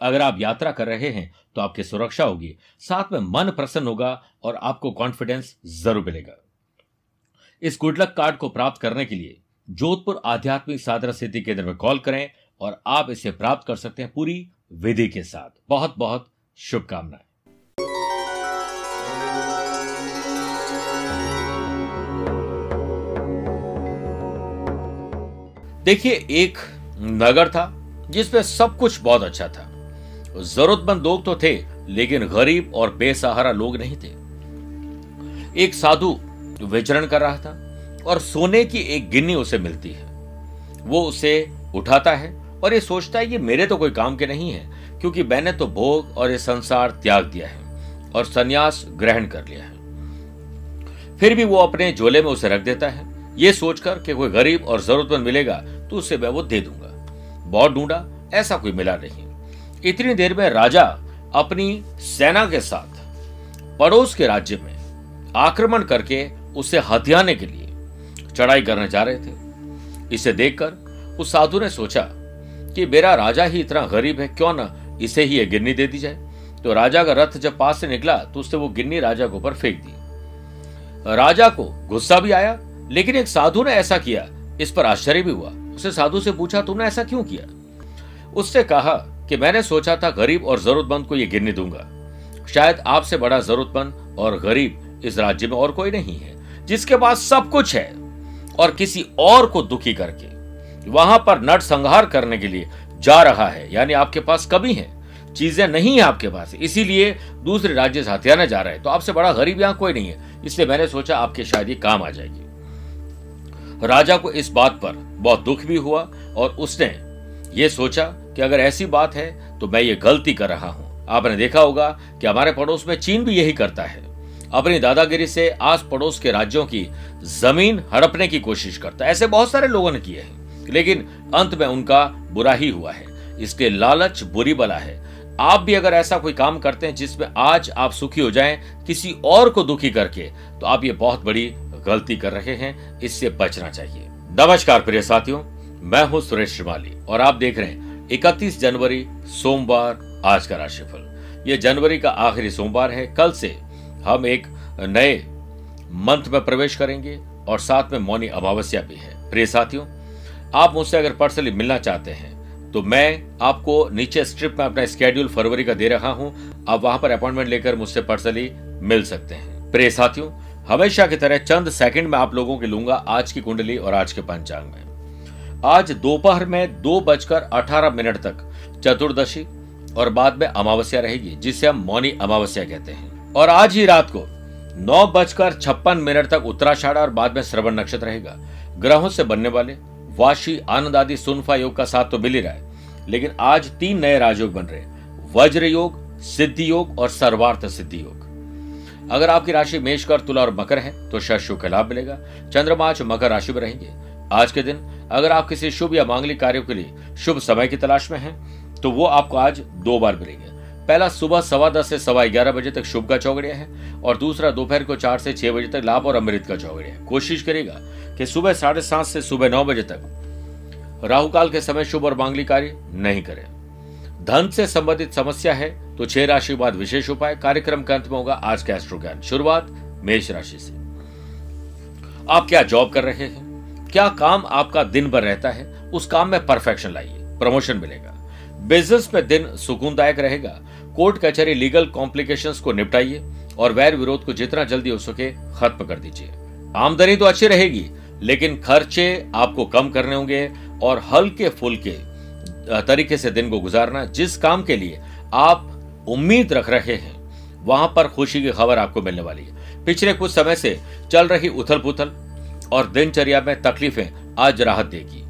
अगर आप यात्रा कर रहे हैं तो आपकी सुरक्षा होगी। साथ में मन प्रसन्न होगा और आपको कॉन्फिडेंस ज़रूर मिलेगा। इस गुडलक कार्ड को प्राप्त करने के लिए जोधपुर आध्यात्मिक साधना सिद्धि केंद्र में कॉल करें और आप इसे प्राप्त कर सकते हैं पूरी विधि के साथ। बहुत बहुत शुभकामनाएँ। देखिए, एक नगर था जिसमें सब कुछ बहुत अच्छा था। जरूरतमंद लोग तो थे, लेकिन गरीब और बेसहारा लोग नहीं थे। एक साधु विचरण कर रहा था और सोने की एक गिन्नी उसे मिलती है। वो उसे उठाता है और ये सोचता है, ये मेरे तो कोई काम के नहीं है, क्योंकि मैंने तो भोग और ये संसार त्याग दिया है और सन्यास ग्रहण कर लिया है। फिर भी वो अपने झोले में उसे रख देता है। ये सोचकर कि कोई गरीब और जरूरतमंद मिलेगा तो उसे मैं वो दे दूँगा। बहुत ढूंढा, ऐसा कोई मिला नहीं। इतनी देर में राजा अपनी सेना के साथ पड़ोस के राज्य में आक्रमण करके उसे हथियाने के लिए चढ़ाई करने जा रहे थे। इसे देखकर उस साधु ने सोचा कि मेरा राजा ही इतना गरीब है, क्यों ना इसे ही ये गिन्नी दे दी जाए? तो राजा का रथ जब पास से निकला तो उसने वो गिन्नी राजा के ऊपर फेंक दी। राजा को गुस्सा भी आया, लेकिन एक साधु ने ऐसा किया। इस पर आश्चर्य भी हुआ। उसे साधु से पूछा तुमने ऐसा क्यों किया? उससे कहा कि मैंने सोचा था गरीब और जरूरतमंद को ये गिरने दूँगा। शायद आपसे बड़ा जरूरतमंद और गरीब इस राज्य में और कोई नहीं है, जिसके पास सब कुछ है और किसी और को दुखी करके वहाँ पर नट संहार करने के लिए जा रहा है, यानी आपके पास कमी है, चीज़ें नहीं है आपके पास, इसीलिए दूसरे राज्य से हथियाने जा रहे हैं। तो आपसे बड़ा गरीब यहाँ कोई नहीं है, इसलिए मैंने सोचा आपके शायद ये काम आ जाएगी। राजा को इस बात पर बहुत दुख भी हुआ और उसने ये सोचा कि अगर ऐसी बात है तो मैं ये गलती कर रहा हूँ। आपने देखा होगा कि हमारे पड़ोस में चीन भी यही करता है। अपनी दादागिरी से आस पड़ोस के राज्यों की ज़मीन हड़पने की कोशिश करता है। ऐसे बहुत सारे लोगों ने किए हैं, लेकिन अंत में उनका बुरा ही हुआ है। इसके लालच बुरी बला है। आप भी अगर ऐसा कोई काम करते हैं जिसमें आज आप सुखी हो जाएँ, किसी और को दुखी करके तो आप ये बहुत बड़ी गलती कर रहे हैं। इससे बचना चाहिए। नमस्कार प्रिय साथियों, मैं हूँ सुरेश श्रीमाली और आप देख रहे हैं 31 जनवरी, सोमवार, आज का राशिफल। ये जनवरी का आखिरी सोमवार है। कल से हम एक नए मंथ में प्रवेश करेंगे और साथ में मौनी अमावस्या भी है। प्रिय साथियों, आप मुझसे अगर पर्सनली मिलना चाहते हैं तो मैं आपको नीचे स्ट्रिप में अपना स्केड्यूल फरवरी का दे रहा हूँ। आप वहाँ पर अपॉइंटमेंट लेकर मुझसे पर्सनली मिल सकते हैं। प्रिय साथियों, हमेशा की तरह चंद सेकंड में आप लोगों के लूँगा आज की कुंडली और आज के पंचांग में। आज दोपहर में दो बजकर अठारह मिनट तक चतुर्दशी और बाद में अमावस्या रहेगी, जिसे हम मौनी अमावस्या कहते हैं। और आज ही रात को नौ बजकर छप्पन मिनट तक उत्तराषाढ़ और बाद में श्रवण नक्षत्र रहेगा। ग्रहों से बनने वाले वाशी, आनंद आदि सुनफा योग का साथ तो मिल ही रहा है, लेकिन आज तीन नए राजयोग बन रहे वज्र योग सिद्धि योग और सर्वार्थ सिद्धि योग अगर आपकी राशि मेषकर तुला और मकर है तो शशु का लाभ मिलेगा। चंद्रमा आज मकर राशि में रहेंगे। आज के दिन, अगर आप किसी शुभ या मांगलिक कार्यों के लिए शुभ समय की तलाश में हैं तो वो आपको आज दो बार मिलेंगे। पहला, सुबह सवा दस से सवा ग्यारह बजे तक शुभ का चौगड़िया है, और दूसरा, दोपहर को चार से छह बजे तक लाभ और अमृत का चौगड़िया है। कोशिश करेगा कि सुबह साढ़े सात से सुबह नौ बजे तक राहु काल के समय शुभ और मांगलिक कार्य नहीं करें। धन से संबंधित समस्या है तो छह राशि के बाद विशेष उपाय, कार्यक्रम के अंत में होगा आज का एस्ट्रो ज्ञान शुरुआत मेष राशि से। आप क्या जॉब कर रहे हैं? क्या काम आपका दिन भर रहता है, उस काम में परफेक्शन लाइए प्रमोशन मिलेगा। बिज़नेस में दिन सुकूनदायक रहेगा। कोर्ट कचहरी लीगल कॉम्प्लिकेशंस को निपटाइए और वैर विरोध को जितना जल्दी हो सके खत्म कर दीजिए। आमदनी तो अच्छी रहेगी, लेकिन खर्चे आपको कम करने होंगे और हल्के फुल्के तरीके से दिन को गुजारना, जिस काम के लिए आप उम्मीद रख रहे हैं, वहाँ पर खुशी की खबर आपको मिलने वाली है। पिछले कुछ समय से चल रही उथल पुथल और दिनचर्या में तकलीफें आज राहत देगी।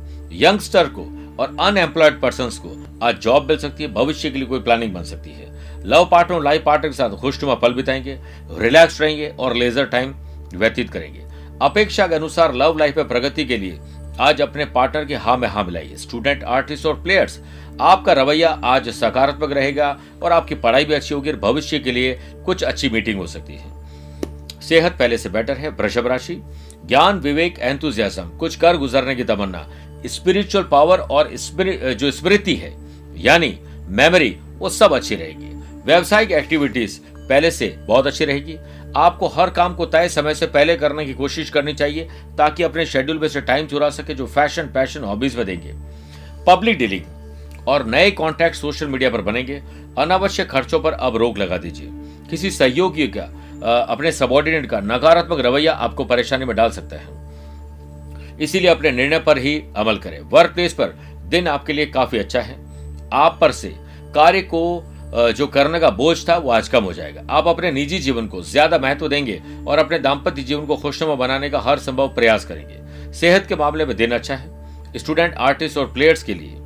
यंगस्टर को और अनएम्प्लॉयड पर्सन को आज जॉब मिल सकती है, भविष्य के लिए कोई प्लानिंग बन सकती है। लव पार्टनर लाइफ पार्टनर के साथ खुशनुमा पल बिताएँगे रिलैक्स रहेंगे और लेजर टाइम व्यतीत करेंगे। अपेक्षा के अनुसार लव लाइफ में प्रगति के लिए आज अपने पार्टनर के हाँ में हाँ मिलाइए। स्टूडेंट, आर्टिस्ट और प्लेयर्स, आपका रवैया आज सकारात्मक रहेगा और आपकी पढ़ाई भी अच्छी होगी और भविष्य के लिए कुछ अच्छी मीटिंग हो सकती है। सेहत पहले से बेटर है, वृषभ राशि। ज्ञान, विवेक एंथुजियाज्म कुछ कर गुजरने की तमन्ना स्पिरिचुअल पावर और जो स्मृति है, यानी मेमोरी वो सब अच्छी रहेगी। व्यवसायिक एक्टिविटीज़ पहले से बहुत अच्छी रहेगी। आपको हर काम को तय समय से पहले करने की कोशिश करनी चाहिए, ताकि अपने शेड्यूल में से टाइम चुरा सके जो फ़ैशन पैशन हॉबीज में देंगे। पब्लिक डीलिंग और नए कॉन्टैक्ट सोशल मीडिया पर बनेंगे। अनावश्यक खर्चों पर अब रोक लगा दीजिए। किसी सहयोगी का अपने सबॉर्डिनेट का नकारात्मक रवैया आपको परेशानी में डाल सकता है। इसीलिए अपने निर्णय पर ही अमल करें। वर्क प्लेस पर दिन आपके लिए काफ़ी अच्छा है। आप पर से कार्य को जो करने का बोझ था, वो आज कम हो जाएगा। आप अपने निजी जीवन को ज़्यादा महत्व देंगे और अपने दाम्पत्य जीवन को खुशनुमा बनाने का हर संभव प्रयास करेंगे। सेहत के मामले में दिन अच्छा है। स्टूडेंट आर्टिस्ट और प्लेयर्स के लिए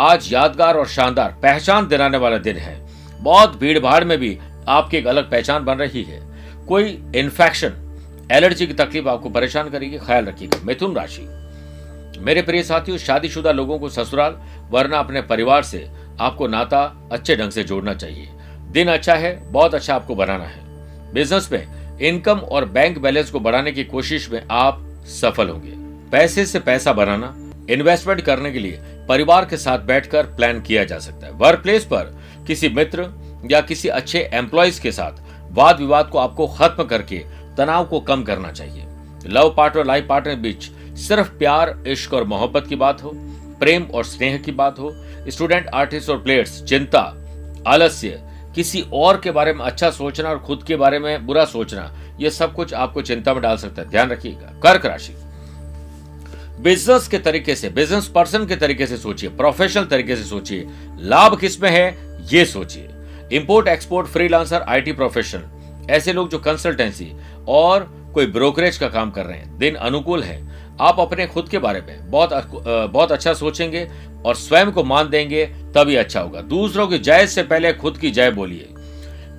आज यादगार और शानदार पहचान दिलाने वाला दिन है। बहुत भीड़ भाड़ में भी आपकी एक अलग पहचान बन रही है। कोई इन्फेक्शन एलर्जी की तकलीफ़ आपको परेशान करेगी, ख्याल रखिएगा। मिथुन राशि। मेरे प्रिय साथियों, शादीशुदा लोगों को ससुराल, वरना अपने परिवार से आपको नाता अच्छे ढंग से जोड़ना चाहिए। दिन अच्छा है, बहुत अच्छा आपको बनाना है। बिज़नेस में इनकम और बैंक बैलेंस को बढ़ाने की कोशिश में आप सफल होंगे। पैसे से पैसा बनाना इन्वेस्टमेंट करने के लिए परिवार के साथ बैठकर प्लान किया जा सकता है। वर्क प्लेस पर किसी मित्र या किसी अच्छे एम्प्लॉयज़ के साथ वाद विवाद को आपको खत्म करके तनाव को कम करना चाहिए। लव पार्टनर, लाइफ पार्टनर बीच सिर्फ़ प्यार, इश्क और मोहब्बत की बात हो, प्रेम और स्नेह की बात हो, स्टूडेंट, आर्टिस्ट और प्लेयर्स, चिंता, आलस्य, किसी और के बारे में अच्छा सोचना और खुद के बारे में बुरा सोचना यह सब कुछ आपको चिंता में डाल सकता है। ध्यान रखिएगा। कर्क राशि। बिज़नेस के तरीके से, बिज़नेस पर्सन के तरीके से सोचिए, प्रोफेशनल तरीके से सोचिए, लाभ किसमें है, ये सोचिए। Import export freelancer IT professional ऐसे लोग जो कंसल्टेंसी और कोई ब्रोकरेज का काम कर रहे हैं, दिन अनुकूल है। आप अपने खुद के बारे में बहुत बहुत अच्छा सोचेंगे और स्वयं को मान देंगे, तभी अच्छा होगा। दूसरों की जय से पहले खुद की जय बोलिए।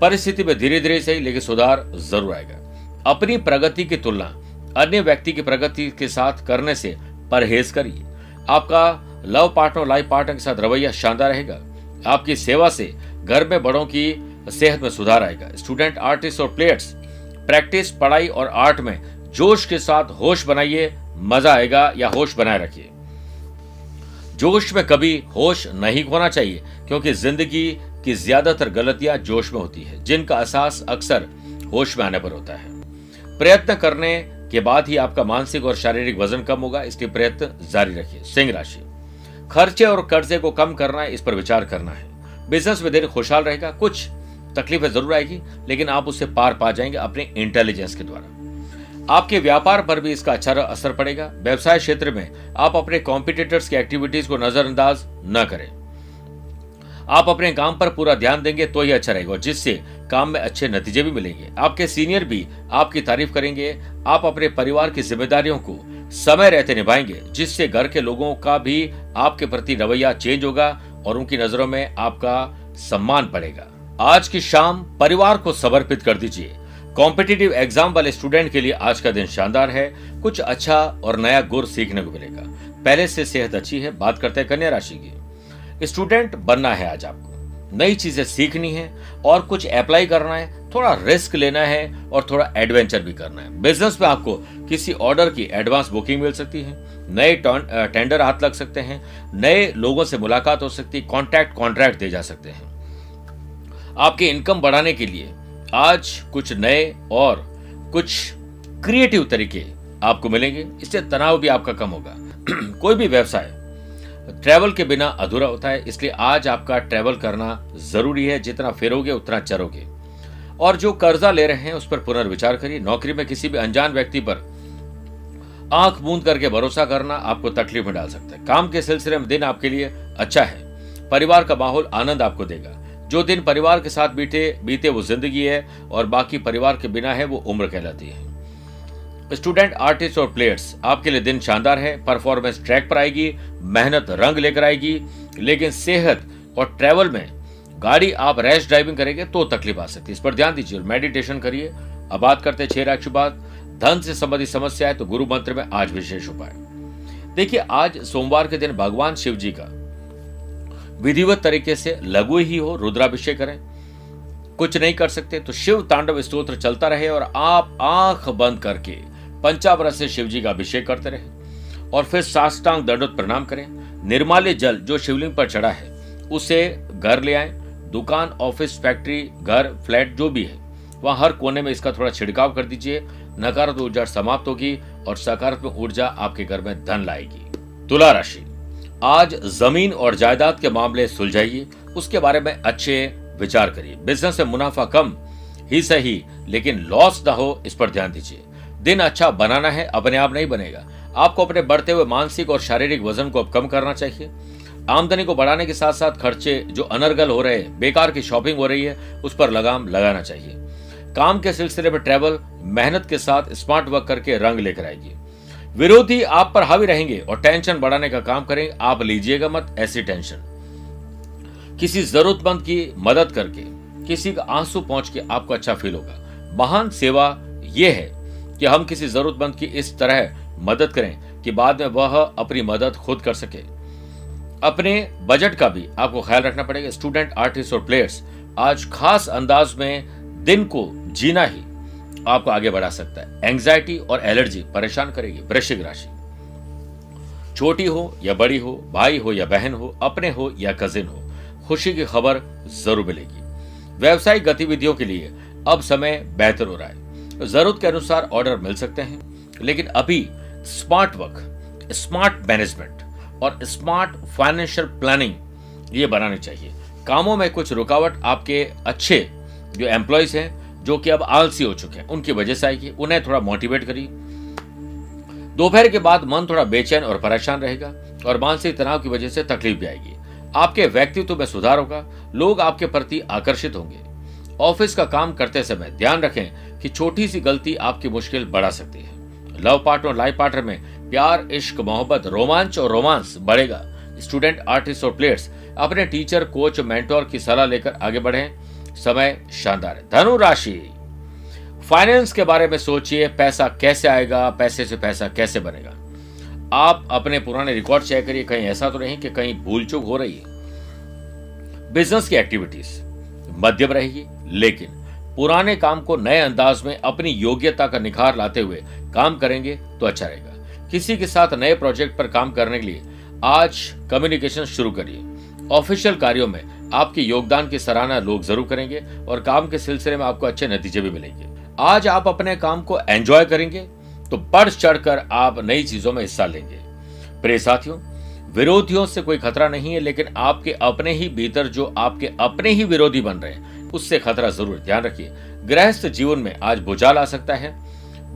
परिस्थिति में धीरे धीरे सही लेकिन सुधार ज़रूर आएगा। अपनी प्रगति की तुलना, अन्य व्यक्ति की प्रगति के साथ करने से परहेज करिए। आपका लव पार्टनर, लाइफ पार्टनर के साथ रवैया शानदार रहेगा। आपकी सेवा से घर में बड़ों की सेहत में सुधार आएगा। स्टूडेंट आर्टिस्ट और प्लेयर्स प्रैक्टिस पढ़ाई और आर्ट में जोश के साथ होश बनाइए, मज़ा आएगा या होश बनाए रखिए। जोश में कभी होश नहीं खोना चाहिए, क्योंकि ज़िंदगी की ज़्यादातर गलतियाँ जोश में होती है, जिनका एहसास अक्सर होश में आने पर होता है। प्रयत्न करने के बाद ही आपका मानसिक और शारीरिक वज़न कम होगा, इसलिए प्रयत्न जारी रखिए। सिंह राशि। खर्चे और कर्जे को कम करना है, इस पर विचार करना है। बिज़नेस में दिन खुशहाल रहेगा, कुछ तकलीफें ज़रूर आएगी, लेकिन आप उससे पार पा जाएँगे अपने इंटेलिजेंस के द्वारा। आपके व्यापार पर भी इसका अच्छा असर पड़ेगा। व्यवसाय क्षेत्र में आप अपने कॉम्पिटिटर्स की एक्टिविटीज़ को नजरअंदाज न करें। आप अपने काम पर पूरा ध्यान देंगे तो ही अच्छा रहेगा जिससे काम में अच्छे नतीजे भी मिलेंगे। आपके सीनियर भी आपकी तारीफ़ करेंगे। आप अपने परिवार की जिम्मेदारियों को समय रहते निभाएँगे, जिससे घर के लोगों का भी आपके प्रति रवैया चेंज होगा और उनकी नज़रों में आपका सम्मान बढ़ेगा। आज की शाम परिवार को समर्पित कर दीजिए। कॉम्पिटिटिव एग्ज़ाम वाले स्टूडेंट के लिए आज का दिन शानदार है। कुछ अच्छा और नया गुर सीखने को मिलेगा। पहले से सेहत अच्छी है, बात करते हैं कन्या राशि की। स्टूडेंट बनना है आज आपको। नई चीज़ें सीखनी है और कुछ अप्लाई करना है थोड़ा रिस्क लेना है और थोड़ा एडवेंचर भी करना है। बिज़नेस में आपको किसी ऑर्डर की एडवांस बुकिंग मिल सकती है, नए टेंडर हाथ लग सकते हैं, नए लोगों से मुलाकात हो सकती है कॉन्ट्रैक्ट कॉन्ट्रैक्ट दे जा सकते हैं। आपकी इनकम बढ़ाने के लिए आज कुछ नए और कुछ क्रिएटिव तरीके आपको मिलेंगे, इससे तनाव भी आपका कम होगा। कोई भी व्यवसाय ट्रैवल के बिना अधूरा होता है, इसलिए आज आपका ट्रैवल करना ज़रूरी है, जितना फिरोगे उतना चरोगे। और जो कर्जा ले रहे हैं, उस पर पुनर्विचार करिए। नौकरी में किसी भी अनजान व्यक्ति पर आँख बूंद करके भरोसा करना आपको तकलीफ़ में डाल सकता है। काम के सिलसिले में दिन आपके लिए अच्छा है। परिवार का माहौल आनंद आपको देगा। जो दिन परिवार के साथ बीते बीते वो ज़िंदगी है और बाकी परिवार के बिना है, वो उम्र कहलाती है। स्टूडेंट, आर्टिस्ट और प्लेयर्स, आपके लिए दिन शानदार है। परफॉर्मेंस ट्रैक पर आएगी, मेहनत रंग लेकर आएगी, लेकिन सेहत और ट्रैवल में गाड़ी आप रैश ड्राइविंग करेंगे तो तकलीफ़ आ सकती है। इस पर ध्यान दीजिए और मेडिटेशन करिए। अब बात करते हैं छह राशि बात। धन से संबंधित समस्या है तो गुरु मंत्र में आज विशेष उपाय। देखिए, आज सोमवार के दिन भगवान शिव जी का विधिवत तरीके से लघु ही हो, रुद्राभिषेक करें। कुछ नहीं कर सकते तो शिव तांडव स्त्रोत्र चलता रहे और आप आँख बंद करके पंचावरत से शिव जी का अभिषेक करते रहे। और फिर साष्टांग दंडोत प्रणाम करें। निर्माल्य जल जो शिवलिंग पर चढ़ा है, उसे घर ले आए। दुकान, ऑफ़िस, फैक्ट्री, घर, फ्लैट जो भी है, वहाँ हर कोने में इसका थोड़ा छिड़काव कर दीजिए। नकारात्मक ऊर्जा समाप्त होगी और सकारात्मक ऊर्जा आपके घर में धन लाएगी। तुला राशि। आज ज़मीन और जायदाद के मामले सुलझाइए। उसके बारे में अच्छे विचार करिए। बिज़नेस में मुनाफा कम ही सही, लेकिन लॉस ना हो, इस पर ध्यान दीजिए। दिन अच्छा बनाना है, अपने आप नहीं बनेगा। आपको अपने बढ़ते हुए मानसिक और शारीरिक वज़न को अब कम करना चाहिए। आमदनी को बढ़ाने के साथ साथ खर्चे जो अनर्गल हो रहे हैं, बेकार की शॉपिंग हो रही है, उस पर लगाम लगाना चाहिए। काम के सिलसिले में ट्रेवल, मेहनत के साथ स्मार्ट वर्क करके रंग लेकर आएगी विरोधी आप पर हावी रहेंगे और टेंशन बढ़ाने का काम करेंगे आप लीजिएगा मत, ऐसी टेंशन। किसी जरूरतमंद की मदद करके, किसी का आँसू पहुँच के आपको अच्छा फील होगा। महान सेवा यह है कि हम किसी जरूरतमंद की इस तरह मदद करें कि बाद में वह अपनी मदद खुद कर सके। अपने बजट का भी आपको ख्याल रखना पड़ेगा। स्टूडेंट आर्टिस्ट और प्लेयर्स आज खास अंदाज में दिन को जीना ही आपको आगे बढ़ा सकता है। एंग्जाइटी और एलर्जी परेशान करेगी वृश्चिक राशि। छोटी हो या बड़ी हो, भाई हो या बहन हो, अपने हो या कजिन हो, खुशी की खबर ज़रूर मिलेगी। व्यवसायिक गतिविधियों के लिए अब समय बेहतर हो रहा है। ज़रूरत के अनुसार ऑर्डर मिल सकते हैं, लेकिन अभी स्मार्ट वर्क स्मार्ट मैनेजमेंट और स्मार्ट फाइनेंशियल प्लानिंग ये बनानी चाहिए। कामों में कुछ रुकावट आपके अच्छे जो एम्प्लॉयज़ हैं, जो कि अब आलसी हो चुके हैं, उनकी वजह से आएगी। उन्हें थोड़ा मोटिवेट करिए। दोपहर के बाद मन थोड़ा बेचैन और परेशान रहेगा और मानसिक तनाव की वजह से तकलीफ़ भी आएगी। आपके व्यक्तित्व में सुधार होगा, लोग आपके प्रति आकर्षित होंगे। ऑफ़िस का काम करते समय ध्यान रखें कि छोटी सी गलती आपकी मुश्किल बढ़ा सकती है। लव पार्टनर, लाइफ पार्टनर में प्यार, इश्क, मोहब्बत, रोमांच और रोमांस बढ़ेगा। स्टूडेंट, आर्टिस्ट और प्लेयर्स, अपने टीचर, कोच, मेंटोर की सलाह लेकर आगे बढ़े। समय शानदार है। धनु राशि। फाइनेंस के बारे में सोचिए, पैसा कैसे आएगा, पैसे से पैसा कैसे बनेगा। आप अपने पुराने रिकॉर्ड चेक करिए, कहीं ऐसा तो नहीं कि कहीं भूल चूक हो रही है। बिज़नेस की एक्टिविटीज़, मध्यम रहेगी लेकिन पुराने काम को नए अंदाज में अपनी योग्यता का निखार लाते हुए काम करेंगे तो अच्छा रहेगा। किसी के साथ नए प्रोजेक्ट पर काम करने के लिए आज कम्युनिकेशन शुरू करिए। ऑफिशियल कार्यों में आपके योगदान की सराहना लोग ज़रूर करेंगे और काम के सिलसिले में आपको अच्छे नतीजे भी मिलेंगे। आज आप अपने काम को एंजॉय करेंगे तो बढ़ चढ़कर आप नई चीज़ों में हिस्सा लेंगे। प्रिय साथियों, विरोधियों से कोई खतरा नहीं है, लेकिन आपके अपने ही भीतर जो आपके अपने ही विरोधी बन रहे हैं, उससे खतरा ज़रूर ध्यान रखिए। गृहस्थ जीवन में आज भूचाल आ सकता है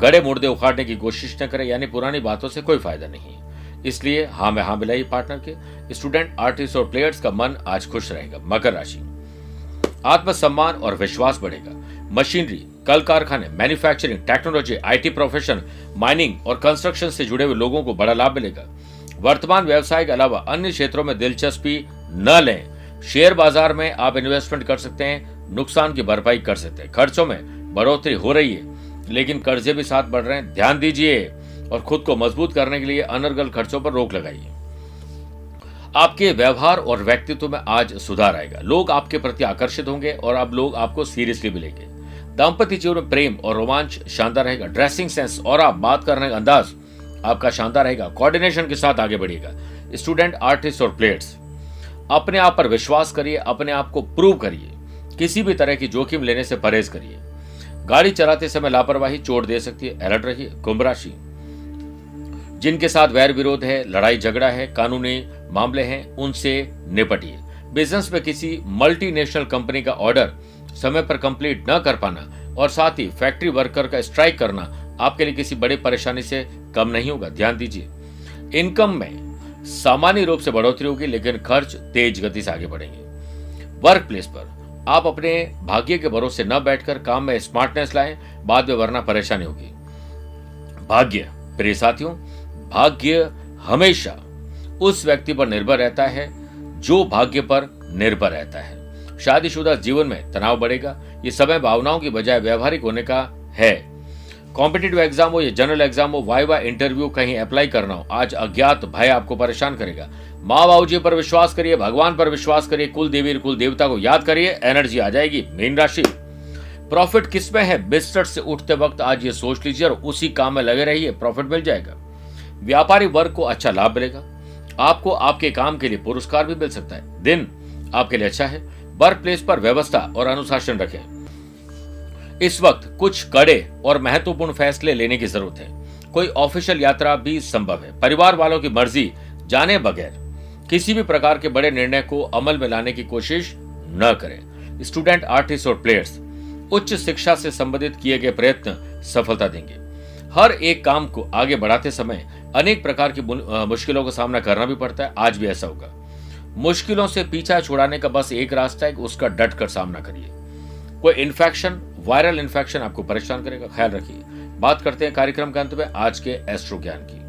गड़े मुर्दे उखाड़ने की कोशिश न करें, यानी पुरानी बातों से कोई फ़ायदा नहीं। इसलिए हाँ में हाँ मिलाइए पार्टनर के। स्टूडेंट आर्टिस्ट और प्लेयर्स का मन आज खुश रहेगा। मकर राशि। आत्मसम्मान और विश्वास बढ़ेगा। मशीनरी, कल कारखाने manufacturing technology IT profession mining और कंस्ट्रक्शन से जुड़े हुए लोगों को बड़ा लाभ मिलेगा। वर्तमान व्यवसाय के अलावा अन्य क्षेत्रों में दिलचस्पी न लें। शेयर बाज़ार में आप इन्वेस्टमेंट कर सकते हैं, नुकसान की भरपाई कर सकते हैं। खर्चों में बढ़ोतरी हो रही है। लेकिन कर्जे भी साथ बढ़ रहे हैं। ध्यान दीजिए और खुद को मज़बूत करने के लिए अनर्गल खर्चों पर रोक लगाइए। आपके व्यवहार और व्यक्तित्व में आज सुधार आएगा। लोग आपके प्रति आकर्षित होंगे और अब लोग आपको सीरियसली मिलेंगे। दाम्पत्य जीवन में प्रेम और रोमांच शानदार रहेगा। ड्रेसिंग सेंस और आप बात करने का अंदाज आपका शानदार रहेगा। कोऑर्डिनेशन के साथ आगे बढ़िएगा। स्टूडेंट, आर्टिस्ट और प्लेयर्स, अपने आप पर विश्वास करिए, अपने आप को प्रूव करिए। किसी भी तरह की जोखिम लेने से परहेज करिए। गाड़ी चलाते समय लापरवाही, चोट दे सकती है अलर्ट रहिए कुंभ राशि जिनके साथ वैर विरोध है, लड़ाई झगड़ा है, कानूनी मामले हैं, उनसे निपटिए। बिज़नेस में किसी मल्टीनेशनल कंपनी का ऑर्डर समय पर कंप्लीट न कर पाना और साथ ही फैक्ट्री वर्कर का स्ट्राइक करना आपके लिए किसी बड़े परेशानी से कम नहीं होगा। ध्यान दीजिए, इनकम में सामान्य रूप से बढ़ोतरी होगी, लेकिन खर्च तेज गति से आगे बढ़ेंगे। वर्क प्लेस पर आप अपने भाग्य के भरोसे न बैठकर काम में स्मार्टनेस लाएँ, बाद में वरना परेशानी होगी। भाग्य, प्रिय साथियों, भाग्य हमेशा उस व्यक्ति पर निर्भर रहता है, जो भाग्य पर निर्भर रहता है। शादीशुदा जीवन में तनाव बढ़ेगा, ये समय भावनाओं की बजाय व्यवहारिक होने का है। कॉम्पिटेटिव एग्ज़ाम हो या जनरल एग्ज़ाम हो वाइवा इंटरव्यू कहीं अप्लाई करना हो, आज अज्ञात भय आपको परेशान करेगा। माँ बाबू जी पर विश्वास करिए, भगवान पर विश्वास करिए कुल देवी कुल देवता को याद करिए एनर्जी आ जाएगी, मीन राशि। प्रॉफिट किसमें है? बिस्तर से उठते वक्त आज ये सोच लीजिए और उसी काम में लगे रहिए प्रॉफिट मिल जाएगा। व्यापारी वर्ग को अच्छा लाभ मिलेगा। आपको आपके काम के लिए पुरस्कार भी मिल सकता है। दिन आपके लिए अच्छा है। वर्क प्लेस पर व्यवस्था और अनुशासन रखें। इस वक्त कुछ कड़े और महत्वपूर्ण फैसले लेने की ज़रूरत है। कोई ऑफिशियल यात्रा भी संभव है। परिवार वालों की मर्ज़ी जाने बगैर। किसी भी प्रकार के बड़े निर्णय को अमल में लाने की कोशिश न करें। स्टूडेंट, आर्टिस्ट और प्लेयर्स उच्च शिक्षा से संबंधित किए गए प्रयत्न सफलता देंगे। हर एक काम को आगे बढ़ाते समय अनेक प्रकार की मुश्किलों का सामना करना भी पड़ता है। आज भी ऐसा होगा। मुश्किलों से पीछा छुड़ाने का बस एक रास्ता है, उसका डट कर सामना करिए। कोई इन्फेक्शन वायरल इन्फेक्शन आपको परेशान करेगा। ख्याल रखिए। बात करते हैं कार्यक्रम के अंत में, आज के एस्ट्रो ज्ञान की।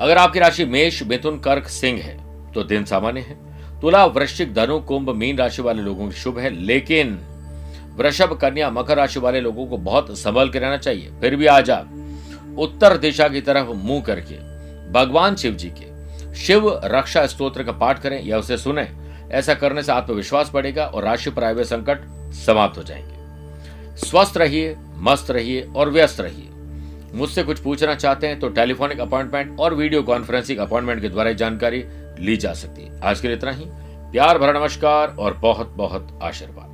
अगर आपकी राशि मेष, मिथुन, कर्क, सिंह है तो दिन सामान्य है। तुला, वृश्चिक, धनु, कुंभ, मीन राशि वाले लोगों की शुभ है, लेकिन वृषभ, कन्या, मकर राशि वाले लोगों को बहुत संभल के रहना चाहिए। फिर भी आज आप उत्तर दिशा की तरफ़ मुँह करके, भगवान शिव जी के शिव रक्षा स्तोत्र का पाठ करें या उसे सुने। ऐसा करने से आत्मविश्वास बढ़ेगा और राशि पर आए हुए संकट समाप्त हो जाएँगे। स्वस्थ रहिए, मस्त रहिए और व्यस्त रहिए। मुझसे कुछ पूछना चाहते हैं तो टेलीफोनिक अपॉइंटमेंट और वीडियो कॉन्फ्रेंसिंग अपॉइंटमेंट के द्वारा जानकारी ली जा सकती है। आज के लिए इतना ही। प्यार, भरा नमस्कार और बहुत बहुत आशीर्वाद।